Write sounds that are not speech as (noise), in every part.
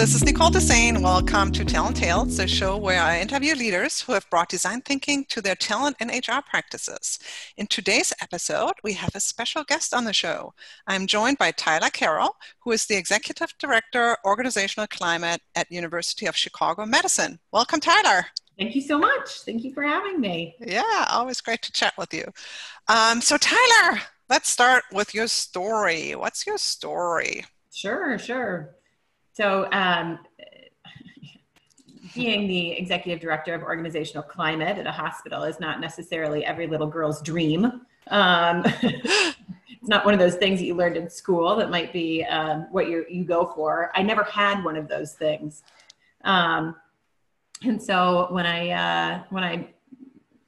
This is Nicole Dessain. Welcome to Talent Tales, the show where I interview leaders who have brought design thinking to their talent and HR practices. In today's episode, we have a special guest on the show. I'm joined by Tyler Carroll, who is the Executive Director, Organizational Climate at University of Chicago Medicine. Welcome, Tyler. Thank you so much. Thank you for having me. Yeah, always great to chat with you. Um, so, Tyler, let's start with your story. What's your story? Sure, sure. So, um, (laughs) being the executive director of organizational climate at a hospital is not necessarily every little girl's dream. Um, (laughs) it's not one of those things that you learned in school that might be um, what you you go for. I never had one of those things, um, and so when I uh, when I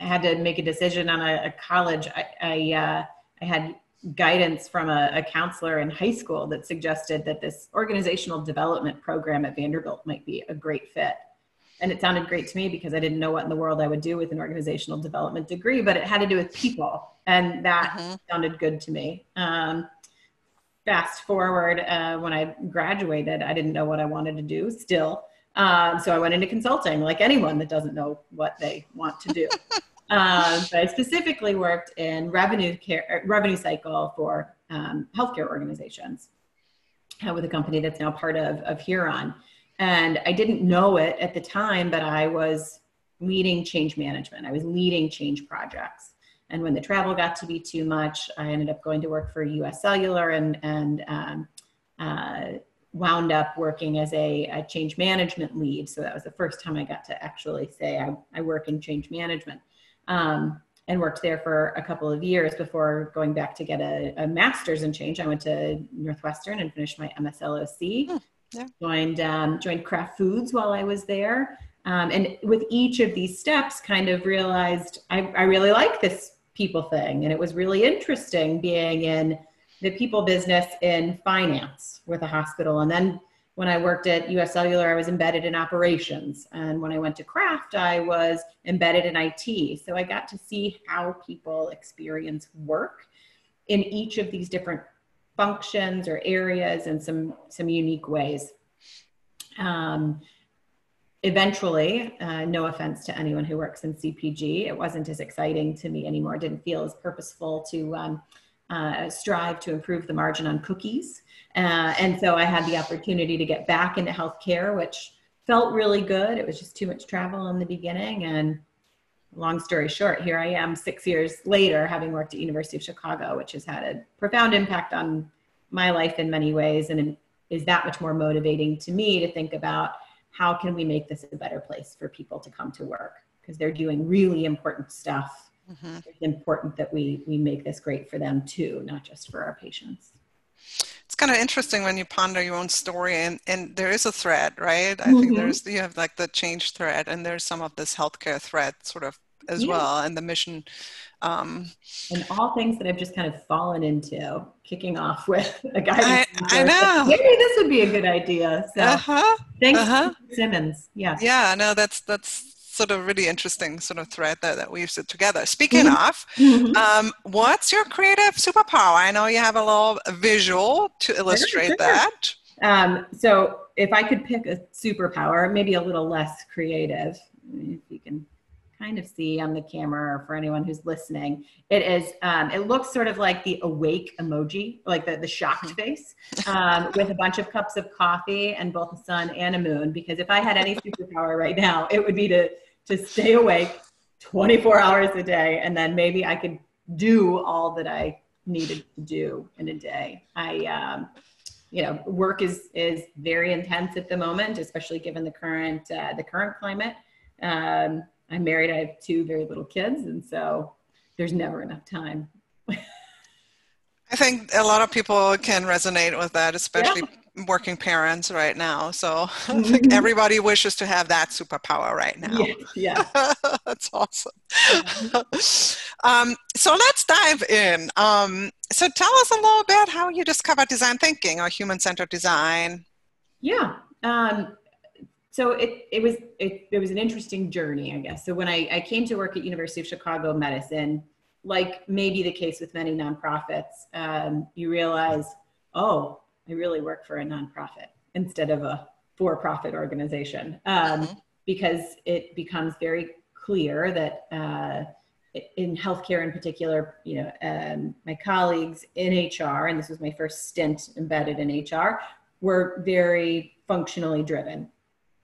had to make a decision on a, a college, I I, uh, I had guidance from a, a, counselor in high school that suggested that this organizational development program at Vanderbilt might be a great fit. And it sounded great to me because I didn't know what in the world I would do with an organizational development degree, but it had to do with people. And that mm-hmm. sounded good to me. Um, fast forward, uh, when I graduated, I didn't know what I wanted to do still. Um, so I went into consulting, like anyone that doesn't know what they want to do. (laughs) Um, but I specifically worked in revenue care, er, revenue cycle for um, healthcare organizations uh, with a company that's now part of, of Huron. And I didn't know it at the time, but I was leading change management. I was leading change projects. And when the travel got to be too much, I ended up going to work for US Cellular and, and um, uh, wound up working as a, a, change management lead. So that was the first time I got to actually say I, I work in change management um, and worked there for a couple of years before going back to get a, a, master's in change. I went to Northwestern and finished my MSLOC. Hmm, yeah. Joined um, joined Kraft Foods while I was there, um, and with each of these steps, kind of realized I, I really like this people thing, and it was really interesting being in the people business in finance with a hospital, and then when I worked at US Cellular, I was embedded in operations. And when I went to Kraft, I was embedded in IT. So I got to see how people experience work in each of these different functions or areas in some, some unique ways. Um, eventually, uh, no offense to anyone who works in CPG, it wasn't as exciting to me anymore. It didn't feel as purposeful to um, uh, strive to improve the margin on cookies. Uh, and so I had the opportunity to get back into healthcare, which felt really good. It was just too much travel in the beginning. And long story short, here I am six years later, having worked at University of Chicago, which has had a profound impact on my life in many ways and is that much more motivating to me to think about how can we make this a better place for people to come to work because they're doing really important stuff mm-hmm. it's important that we we make this great for them too not just for our patients it's kind of interesting when you ponder your own story and, and there is a thread right i mm-hmm. think there's you have like the change thread and there's some of this healthcare thread sort of as yeah. well and the mission um, and all things that I've just kind of fallen into, kicking off with a guy. I, I know. Maybe this would be a good idea. So uh-huh. thanks, uh-huh. Simmons. Yeah. Yeah. No, that's that's sort of really interesting sort of thread that, that we've put together. Speaking mm-hmm. of, mm-hmm. um, what's your creative superpower? I know you have a little visual to illustrate that. Um, so if I could pick a superpower, maybe a little less creative, if you can kind of see on the camera or for anyone who's listening, it is, um, it looks sort of like the awake emoji, like the, the shocked hmm. face um, with a bunch of cups of coffee and both a sun and a moon. Because if I had any superpower right now, it would be to, to stay awake 24 hours a day. And then maybe I could do all that I needed to do in a day. I, um, you know, work is, is very intense at the moment, especially given the current, uh, the current climate. Um, I'm married, I have two very little kids, and so there's never enough time. I think a lot of people can resonate with that, especially yeah. working parents right now. So mm-hmm. I (laughs) think everybody wishes to have that superpower right now. Yeah, yeah. (laughs) that's awesome. Mm-hmm. (laughs) um, so let's dive in. Um, so tell us a little bit how you discovered design thinking or human-centered design. Yeah. Um, so it, it was it, it was an interesting journey i guess. So when I, I came to work at university of chicago medicine like maybe the case with many nonprofits um, you realize oh i really work for a nonprofit instead of a for-profit organization. Um, mm-hmm. because it becomes very clear that uh, in healthcare in particular you know um, my colleagues in hr and this was my first stint embedded in hr were very functionally driven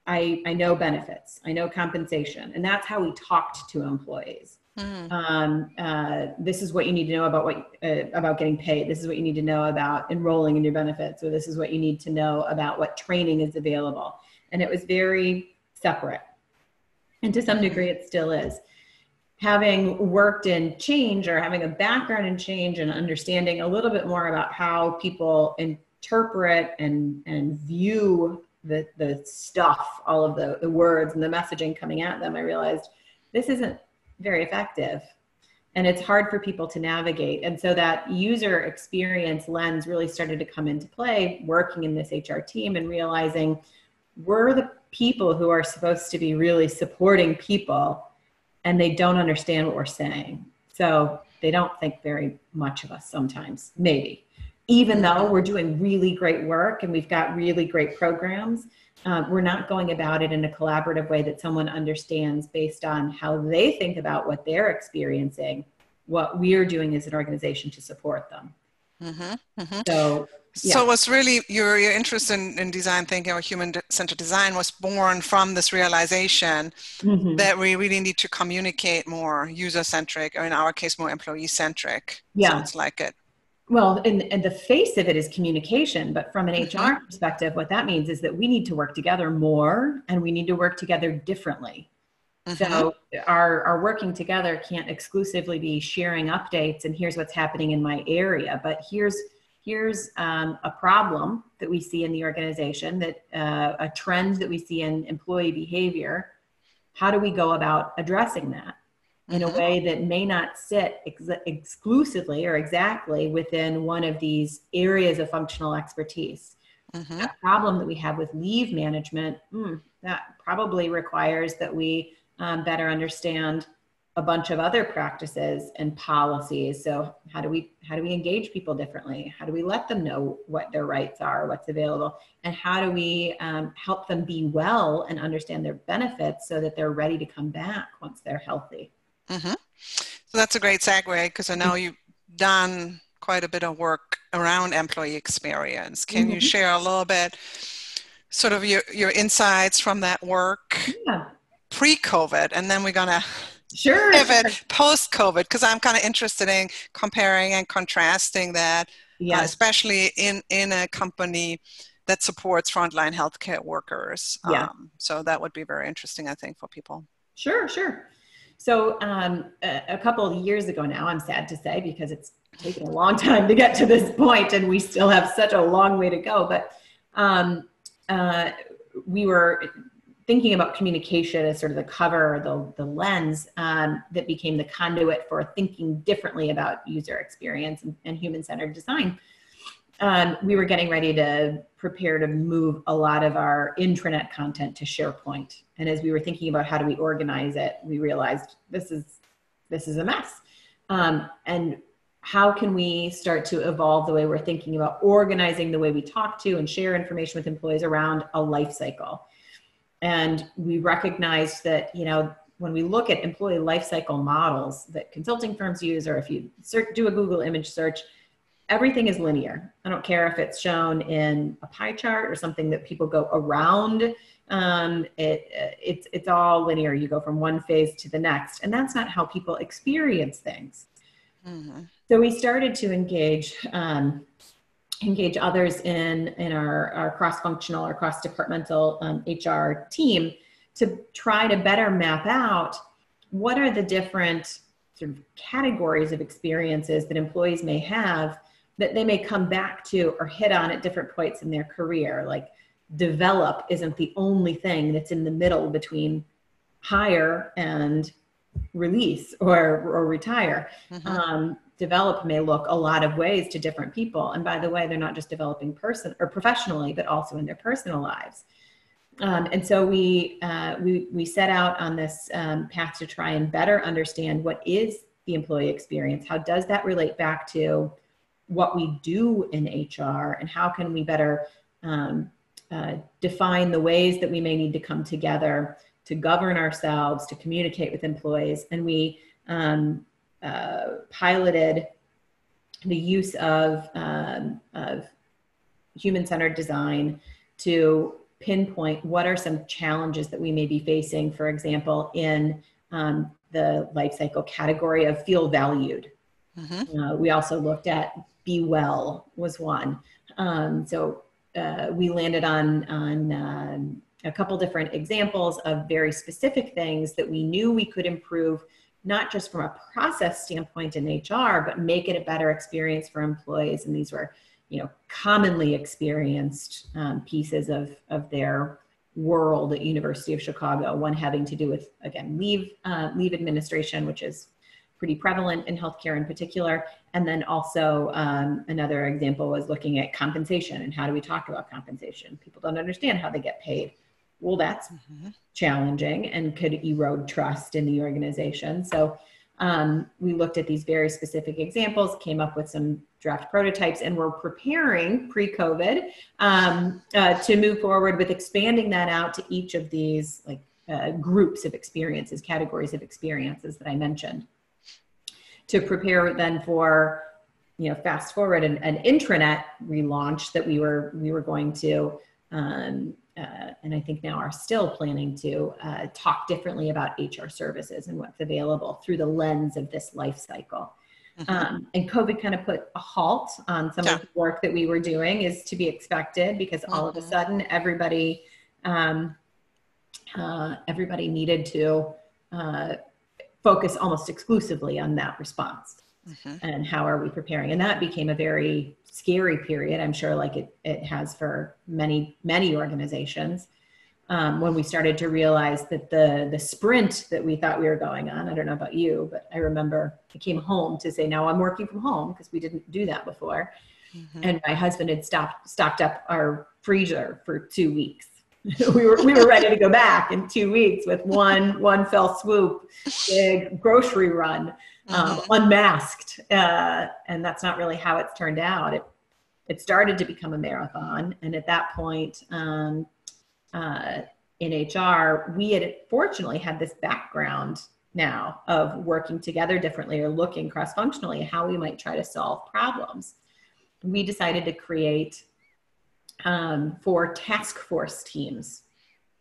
I, I know benefits, I know compensation, and that's how we talked to employees. Mm. Um, uh, this is what you need to know about what uh, about getting paid. This is what you need to know about enrolling in your benefits, or this is what you need to know about what training is available. And it was very separate, and to some degree, it still is. Having worked in change or having a background in change and understanding a little bit more about how people interpret and and view the the stuff, all of the the words and the messaging coming at them, I realized this isn't very effective. And it's hard for people to navigate. And so that user experience lens really started to come into play working in this HR team and realizing we're the people who are supposed to be really supporting people and they don't understand what we're saying. So they don't think very much of us sometimes, maybe even though we're doing really great work and we've got really great programs, uh, we're not going about it in a collaborative way that someone understands based on how they think about what they're experiencing, what we're doing as an organization to support them. Mm-hmm, mm-hmm. So, yeah. so what's really your, your interest in, in design thinking or human centered design was born from this realization mm-hmm. that we really need to communicate more user centric, or in our case, more employee centric. Yeah. Sounds like it well and, and the face of it is communication but from an hr mm-hmm. perspective what that means is that we need to work together more and we need to work together differently mm-hmm. so our our working together can't exclusively be sharing updates and here's what's happening in my area but here's here's um, a problem that we see in the organization that uh, a trend that we see in employee behavior how do we go about addressing that in a mm-hmm. way that may not sit ex- exclusively or exactly within one of these areas of functional expertise. Mm-hmm. A problem that we have with leave management, mm, that probably requires that we um, better understand a bunch of other practices and policies. So how do we how do we engage people differently? How do we let them know what their rights are, what's available, and how do we um, help them be well and understand their benefits so that they're ready to come back once they're healthy? Mm-hmm. So that's a great segue because I know you've done quite a bit of work around employee experience. Can mm-hmm. you share a little bit, sort of your, your insights from that work yeah. pre-COVID, and then we're gonna sure pivot post-COVID because I'm kind of interested in comparing and contrasting that, yes. uh, especially in in a company that supports frontline healthcare workers. Yeah. Um, so that would be very interesting, I think, for people. Sure, sure. So um, a, a, couple of years ago now, I'm sad to say because it's taken a long time to get to this point, and we still have such a long way to go. But um, uh, we were thinking about communication as sort of the cover, the, the lens um, that became the conduit for thinking differently about user experience and, and human centered design um, we were getting ready to prepare to move a lot of our intranet content to SharePoint. And as we were thinking about how do we organize it, we realized this is this is a mess. Um, and how can we start to evolve the way we're thinking about organizing the way we talk to and share information with employees around a life cycle? And we recognized that, you know, when we look at employee life cycle models that consulting firms use, or if you do a Google image search, everything is linear. I don't care if it's shown in a pie chart or something that people go around. Um, it, it's, it's all linear. You go from one phase to the next. And that's not how people experience things. Mm-hmm. So we started to engage, um, engage others in, in our, our cross-functional or cross-departmental um, HR team to try to better map out what are the different sort of categories of experiences that employees may have that they may come back to or hit on at different points in their career. Like develop isn't the only thing that's in the middle between hire and release or, or retire. Mm-hmm. Um, develop may look a lot of ways to different people. And by the way, they're not just developing person or professionally, but also in their personal lives. Um, and so we, uh, we, we set out on this um, path to try and better understand what is the employee experience. How does that relate back to what we do in HR and how can we better um, uh, define the ways that we may need to come together to govern ourselves, to communicate with employees. And we um, uh, piloted the use of, um, of human centered design to pinpoint what are some challenges that we may be facing, for example, in um, the life cycle category of feel valued. Mm-hmm. Uh, we also looked at be well was one. Um, so uh, we landed on on um, a couple different examples of very specific things that we knew we could improve, not just from a process standpoint in HR, but make it a better experience for employees. And these were, you know, commonly experienced um, pieces of of their world at University of Chicago. One having to do with again leave uh, leave administration, which is pretty prevalent in healthcare in particular. And then also um, another example was looking at compensation and how do we talk about compensation? People don't understand how they get paid. Well, that's mm-hmm. challenging and could erode trust in the organization. So um, we looked at these very specific examples, came up with some draft prototypes, and we're preparing pre-COVID um, uh, to move forward with expanding that out to each of these like uh, groups of experiences, categories of experiences that I mentioned to prepare then for you know fast forward an, an intranet relaunch that we were we were going to um, uh, and I think now are still planning to uh, talk differently about HR services and what's available through the lens of this life cycle. Mm-hmm. Um, and COVID kind of put a halt on some yeah. of the work that we were doing, is to be expected because all mm-hmm. of a mm-hmm. sudden everybody um, uh, everybody needed to uh, focus almost exclusively on that response mm-hmm. and how are we preparing and that became a very scary period i'm sure like it, it has for many many organizations um, when we started to realize that the the sprint that we thought we were going on i don't know about you but i remember i came home to say now i'm working from home because we didn't do that before mm-hmm. and my husband had stopped stocked up our freezer for two weeks (laughs) we were we were ready to go back in two weeks with one (laughs) one fell swoop, big grocery run, um, mm-hmm. unmasked, uh, and that's not really how it's turned out. It it started to become a marathon, and at that point, um, uh, in HR, we had fortunately had this background now of working together differently or looking cross functionally how we might try to solve problems. We decided to create um, four task force teams.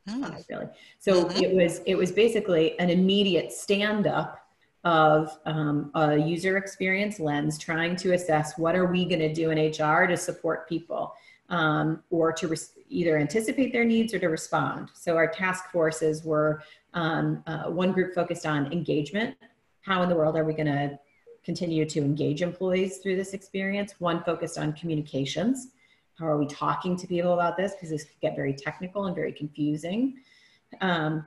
Oh. Really. So mm-hmm. it was it was basically an immediate stand up of um, a user experience lens, trying to assess what are we going to do in HR to support people um, or to res- either anticipate their needs or to respond. So our task forces were um, uh, one group focused on engagement. How in the world are we going to continue to engage employees through this experience? One focused on communications how are we talking to people about this? Because this could get very technical and very confusing. Um,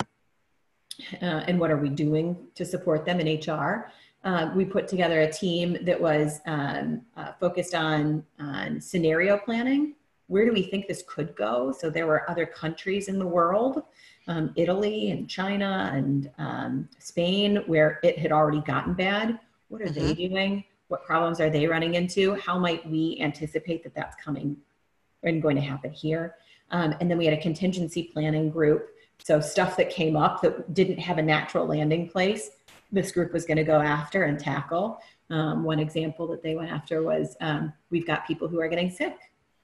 uh, and what are we doing to support them in HR? Uh, we put together a team that was um, uh, focused on, on scenario planning. Where do we think this could go? So there were other countries in the world, um, Italy and China and um, Spain, where it had already gotten bad. What are mm-hmm. they doing? What problems are they running into? How might we anticipate that that's coming and going to happen here. Um, and then we had a contingency planning group. So stuff that came up that didn't have a natural landing place, this group was going to go after and tackle. Um, one example that they went after was um, we've got people who are getting sick.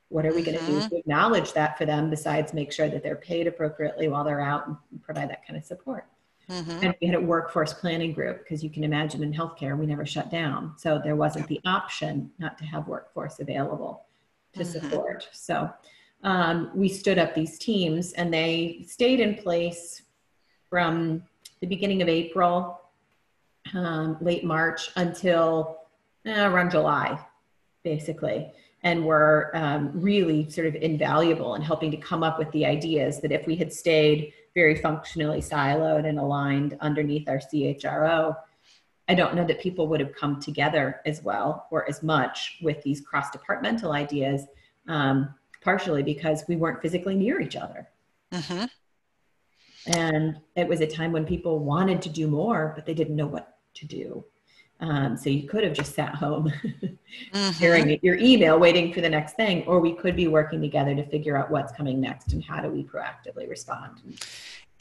What are we going to do mm-hmm. to acknowledge that for them besides make sure that they're paid appropriately while they're out and provide that kind of support? Mm-hmm. And we had a workforce planning group because you can imagine in healthcare, we never shut down. So there wasn't the option not to have workforce available to mm-hmm. support. So um, we stood up these teams and they stayed in place from the beginning of April, um, late March until eh, around July, basically. And were um, really sort of invaluable in helping to come up with the ideas that if we had stayed very functionally siloed and aligned underneath our CHRO, I don't know that people would have come together as well or as much with these cross departmental ideas, um, partially because we weren't physically near each other. Mm-hmm. And it was a time when people wanted to do more, but they didn't know what to do. Um, so you could have just sat home (laughs) staring your email, waiting for the next thing, or we could be working together to figure out what's coming next and how do we proactively respond.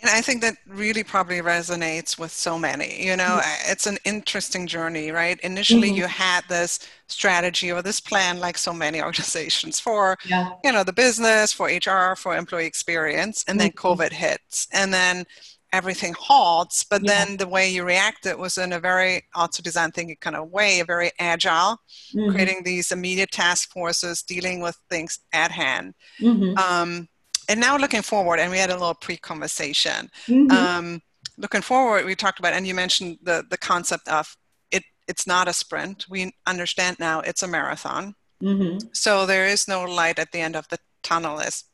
And I think that really probably resonates with so many. You know, mm-hmm. it's an interesting journey, right? Initially, mm-hmm. you had this strategy or this plan, like so many (laughs) organizations, for yeah. you know the business, for HR, for employee experience, and then mm-hmm. COVID hits, and then everything halts. But yeah. then the way you reacted was in a very also design thinking kind of way, a very agile, mm-hmm. creating these immediate task forces, dealing with things at hand. Mm-hmm. Um, and now looking forward, and we had a little pre-conversation. Mm-hmm. Um, looking forward, we talked about, and you mentioned the the concept of it. It's not a sprint. We understand now it's a marathon. Mm-hmm. So there is no light at the end of the tunnel, as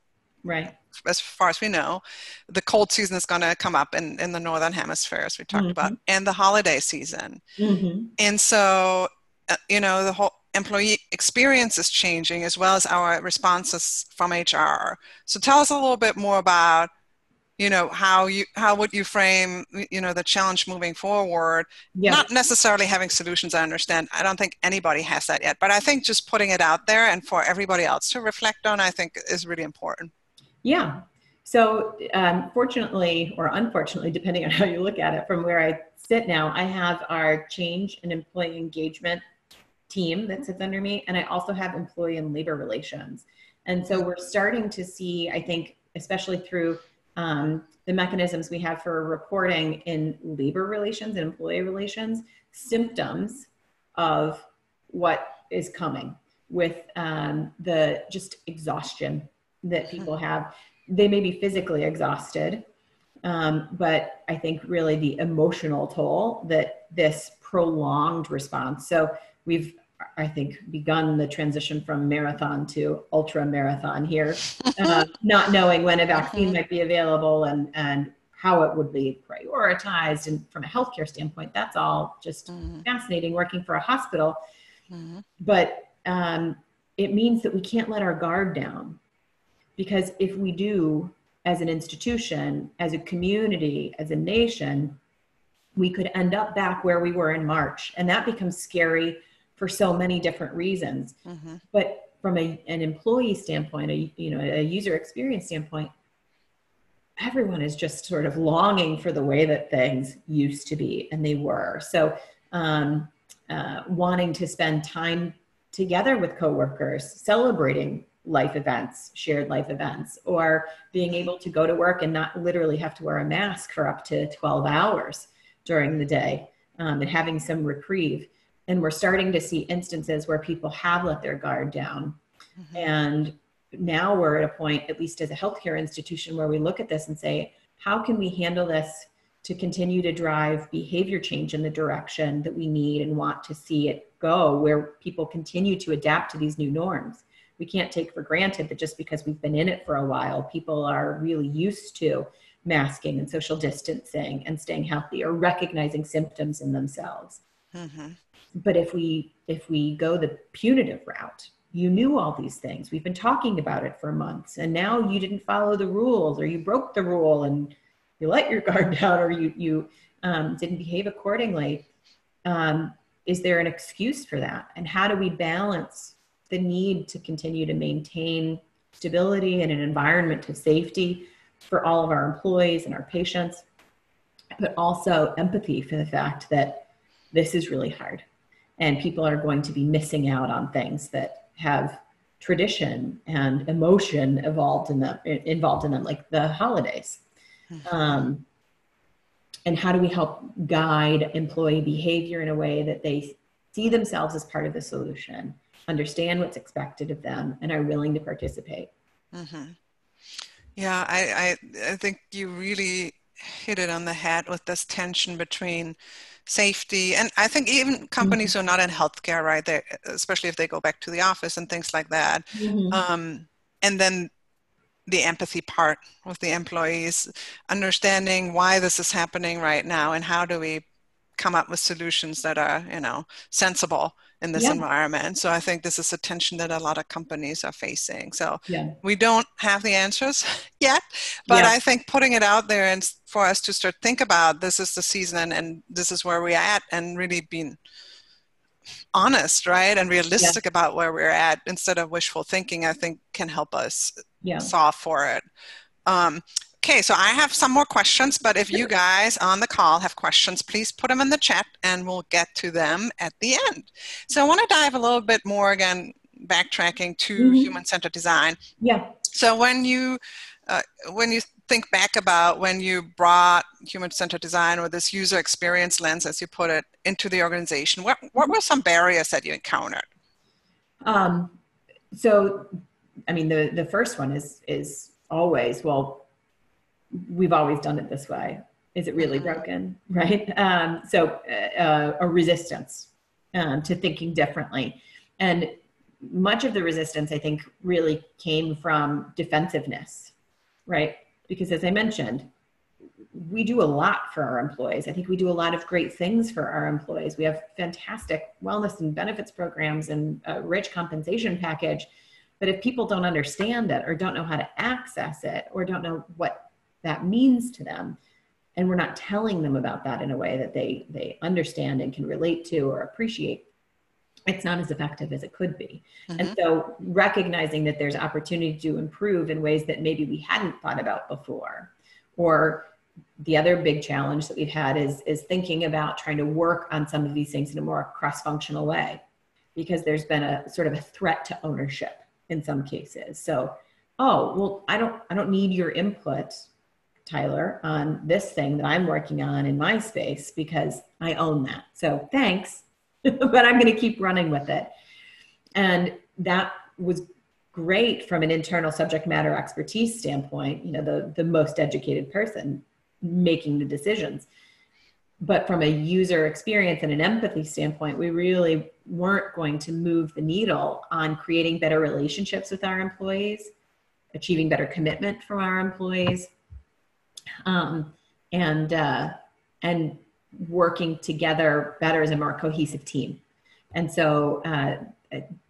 right as far as we know. The cold season is going to come up in in the northern hemisphere, as we talked mm-hmm. about, and the holiday season. Mm-hmm. And so, uh, you know, the whole employee experience is changing as well as our responses from HR. So tell us a little bit more about you know how you how would you frame you know the challenge moving forward yeah. not necessarily having solutions i understand i don't think anybody has that yet but i think just putting it out there and for everybody else to reflect on i think is really important yeah so um, fortunately or unfortunately depending on how you look at it from where i sit now i have our change and employee engagement team that sits under me, and I also have employee and labor relations. And so we're starting to see, I think, especially through um, the mechanisms we have for reporting in labor relations and employee relations, symptoms of what is coming with um, the just exhaustion that mm-hmm. people have. They may be physically exhausted, um, but I think really the emotional toll that this prolonged response. So we've I think, begun the transition from marathon to ultra marathon here, uh, (laughs) not knowing when a vaccine mm-hmm. might be available and, and how it would be prioritized. And from a healthcare standpoint, that's all just mm-hmm. fascinating working for a hospital. Mm-hmm. But um, it means that we can't let our guard down because if we do, as an institution, as a community, as a nation, we could end up back where we were in March. And that becomes scary for so many different reasons. Mm-hmm. But from a, an employee standpoint, a, you know, a user experience standpoint, everyone is just sort of longing for the way that things used to be and they were. So um, uh, wanting to spend time together with coworkers, celebrating life events, shared life events, or being able to go to work and not literally have to wear a mask for up to 12 hours during the day um, and having some reprieve and we're starting to see instances where people have let their guard down. Mm-hmm. and now we're at a point at least as a healthcare institution where we look at this and say how can we handle this to continue to drive behavior change in the direction that we need and want to see it go where people continue to adapt to these new norms? We can't take for granted that just because we've been in it for a while people are really used to masking and social distancing and staying healthy or recognizing symptoms in themselves. Mm-hmm but if we if we go the punitive route you knew all these things. We've been talking about it for months and now you didn't follow the rules or you broke the rule and you let your (laughs) guard down or you you um, didn't behave accordingly. Um, is there an excuse for that? And how do we balance the need to continue to maintain stability and an environment of safety for all of our employees and our patients but also empathy for the fact that this is really hard and people are going to be missing out on things that have tradition and emotion involved in them involved in them like the holidays mm-hmm. um, and how do we help guide employee behavior in a way that they see themselves as part of the solution understand what's expected of them and are willing to participate mm-hmm. yeah I, I i think you really hit it on the head with this tension between safety and i think even companies mm-hmm. who are not in healthcare right they especially if they go back to the office and things like that mm-hmm. um, and then the empathy part with the employees understanding why this is happening right now and how do we come up with solutions that are you know sensible in this yeah. environment so i think this is a tension that a lot of companies are facing so yeah. we don't have the answers (laughs) yet but yeah. i think putting it out there and for us to start think about this is the season and this is where we're at and really being honest right and realistic about where we're at instead of wishful thinking i think can help us solve for it um, Okay, so I have some more questions, but if you guys on the call have questions, please put them in the chat and we'll get to them at the end. So I want to dive a little bit more again, backtracking to mm-hmm. human-centered design. Yeah. So when you uh, when you think back about when you brought human-centered design or this user experience lens, as you put it, into the organization, what what were some barriers that you encountered? Um, so, I mean, the the first one is is always well we've always done it this way. Is it really mm-hmm. broken? (laughs) Right. Um, so uh, a resistance um, to thinking differently. And much of the resistance, I think, really came from defensiveness, right? Because as I mentioned, we do a lot for our employees. I think we do a lot of great things for our employees. We have fantastic wellness and benefits programs and a rich compensation package. But if people don't understand it or don't know how to access it or don't know what that means to them. And we're not telling them about that in a way that they they understand and can relate to or appreciate. It's not as effective as it could be. Mm-hmm. and so recognizing that there's opportunity to improve in ways that maybe we hadn't thought about before. Or the other big challenge that we've had is is thinking about trying to work on some of these things in a more cross-functional way. Because there's been a sort of a threat to ownership in some cases. So oh well i don't i don't need your input Tyler, on this thing that I'm working on in my space because I own that. So thanks, (laughs) but I'm going to keep running with it. And that was great from an internal subject matter expertise standpoint, you know, the, the most educated person making the decisions. But from a user experience and an empathy standpoint, we really weren't going to move the needle on creating better relationships with our employees, achieving better commitment from our employees, um, and uh, and working together better as a more cohesive team. And so uh,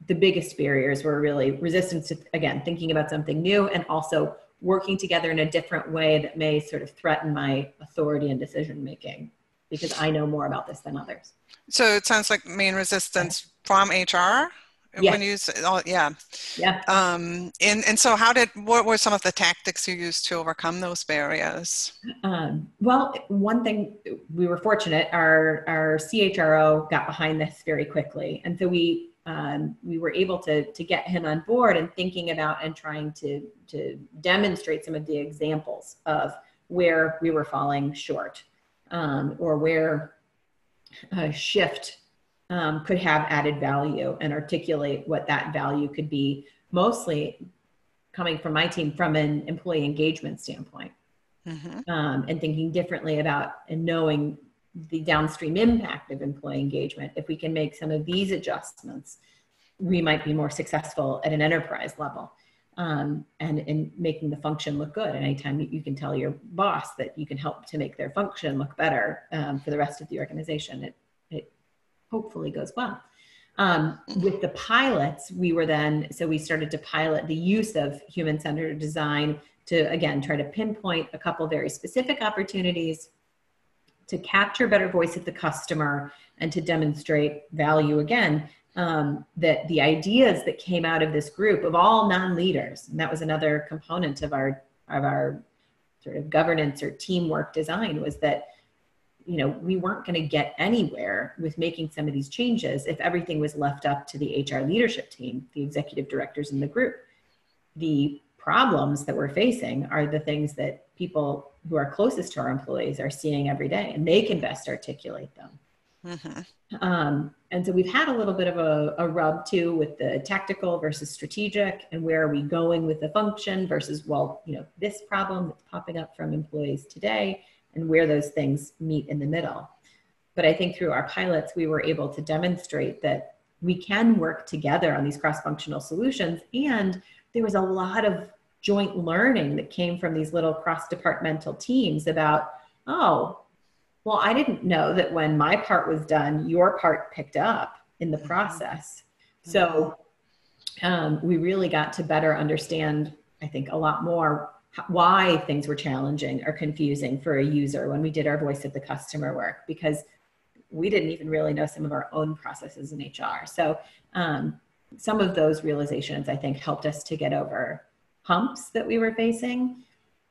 the biggest barriers were really resistance to again thinking about something new and also working together in a different way that may sort of threaten my authority and decision making because I know more about this than others. So it sounds like main resistance from HR yeah. when you oh yeah. Yeah. Um and and so how did what were some of the tactics you used to overcome those barriers? Um, well one thing we were fortunate our our chro got behind this very quickly. And so we um, we were able to to get him on board and thinking about and trying to to demonstrate some of the examples of where we were falling short um, or where a shift um, could have added value and articulate what that value could be, mostly coming from my team from an employee engagement standpoint. Mm-hmm. Um, and thinking differently about and knowing the downstream impact of employee engagement. If we can make some of these adjustments, we might be more successful at an enterprise level um, and in making the function look good. And anytime you can tell your boss that you can help to make their function look better um, for the rest of the organization, it hopefully goes well. Um, with the pilots, we were then, so we started to pilot the use of human centered design to, again, try to pinpoint a couple very specific opportunities to capture better voice of the customer and to demonstrate value again. Um, that the ideas that came out of this group of all non-leaders, and that was another component of our of our sort of governance or teamwork design, was that you know, we weren't going to get anywhere with making some of these changes if everything was left up to the HR leadership team, the executive directors in the group. The problems that we're facing are the things that people who are closest to our employees are seeing every day, and they can best articulate them. Mm-hmm. Um, and so we've had a little bit of a, a rub too with the tactical versus strategic, and where are we going with the function versus, well, you know, this problem that's popping up from employees today and where those things meet in the middle. But I think through our pilots, we were able to demonstrate that we can work together on these cross functional solutions. And there was a lot of joint learning that came from these little cross departmental teams about, oh, well, I didn't know that when my part was done, your part picked up in the mm-hmm. process. Mm-hmm. So um, we really got to better understand, I think, a lot more why things were challenging or confusing for a user when we did our voice of the customer work because we didn't even really know some of our own processes in HR. So um, some of those realizations, I think, helped us to get over humps that we were facing.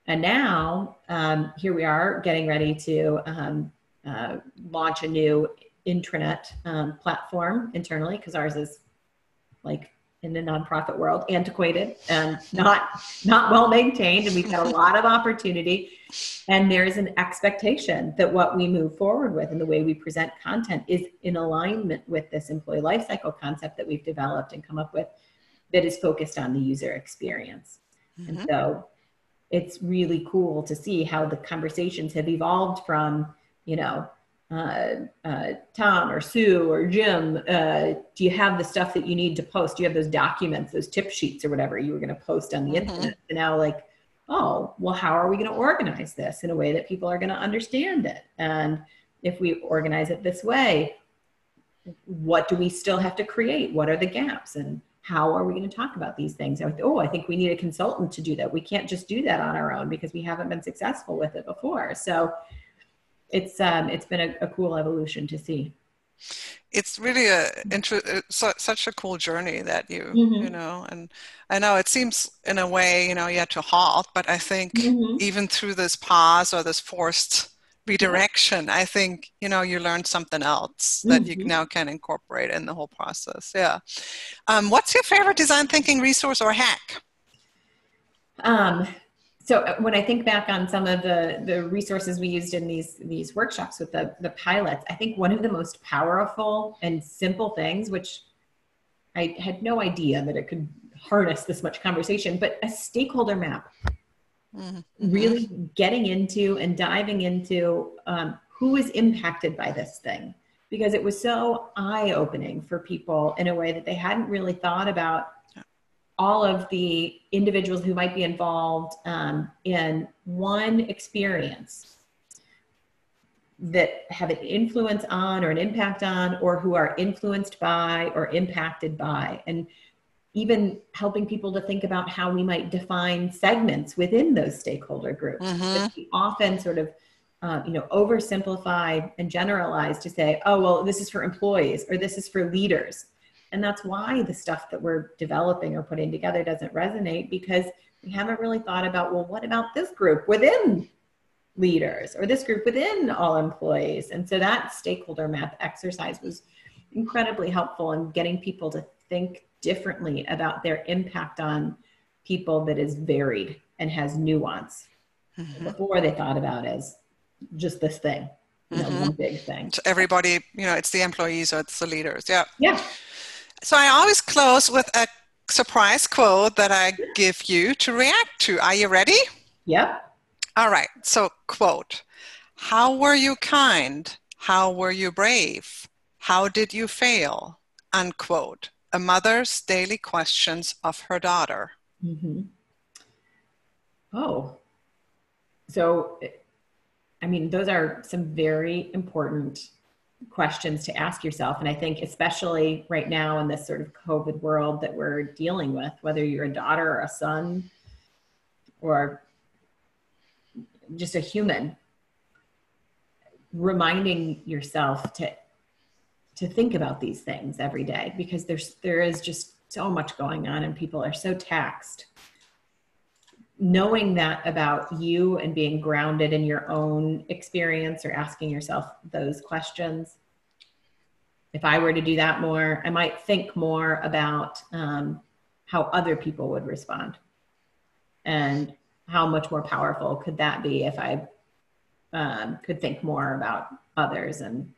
And now um, here we are getting ready to um, uh, launch a new intranet um, platform internally because ours is like in the nonprofit world antiquated and not not well maintained and we've got a (laughs) lot of opportunity and there's an expectation that what we move forward with and the way we present content is in alignment with this employee lifecycle concept that we've developed and come up with that is focused on the user experience mm-hmm. and so it's really cool to see how the conversations have evolved from you know uh, uh, Tom or Sue or Jim, uh, do you have the stuff that you need to post? Do you have those documents, those tip sheets or whatever you were going to post on the mm-hmm. intranet? And now, like, oh, well, how are we going to organize this in a way that people are going to understand it? And if we organize it this way, what do we still have to create? What are the gaps? And how are we going to talk about these things? Oh, I think we need a consultant to do that. We can't just do that on our own because we haven't been successful with it before. So, it's um, it's been a, a cool evolution to see it's really a inter- such a cool journey that you mm-hmm. you know and i know it seems in a way you know you had to halt but i think mm-hmm. even through this pause or this forced redirection i think you know you learned something else that mm-hmm. you now can incorporate in the whole process yeah um, what's your favorite design thinking resource or hack um, so uh, when I think back on some of the, the resources we used in these, these workshops with the, the pilots, I think one of the most powerful and simple things, which I had no idea that it could harness this much conversation, but a stakeholder map. Mm-hmm. Really getting into and diving into um, who is impacted by this thing because it was so eye opening for people in a way that they hadn't really thought about all of the individuals who might be involved um, in one experience that have an influence on or an impact on or who are influenced by or impacted by. And even helping people to think about how we might define segments within those stakeholder groups. We often sort of uh, you know oversimplify and generalize to say oh well this is for employees or this is for leaders and that's why the stuff that we're developing or putting together doesn't resonate because we haven't really thought about, well, what about this group within leaders or this group within all employees? And so that stakeholder map exercise was incredibly helpful in getting people to think differently about their impact on people that is varied and has nuance mm-hmm. before they thought about as just this thing you know, mm-hmm. one big thing. So everybody, you know, it's the employees or it's the leaders. Yeah. Yeah. So I always close with a surprise quote that I give you to react to. Are you ready? Yep. All right. So, quote How were you kind? How were you brave? How did you fail? Unquote. A mother's daily questions of her daughter. Mm-hmm. Oh. So, I mean, those are some very important questions to ask yourself. And I think, especially right now in this sort of COVID world that we're dealing with, whether you're a daughter or a son or just a human, reminding yourself to to think about these things every day because there's there is just so much going on and people are so taxed knowing that about you and being grounded in your own experience or asking yourself those questions. If i were to do that more i might think more about um, how other people would respond and how much more powerful could that be if i um, could think more about others and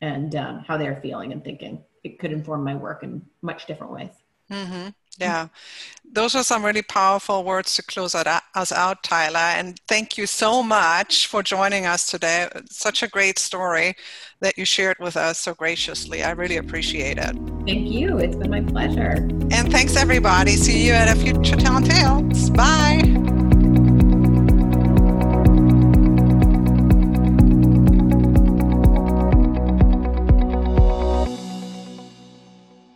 and um, how they're feeling and thinking. It could inform my work in much different ways. Mm-hmm. Yeah, those are some really powerful words to close us out, Tyler. And thank you so much for joining us today. Such a great story that you shared with us so graciously. I really appreciate it. Thank you. It's been my pleasure. And thanks, everybody. See you at a future Talent Tales. Bye.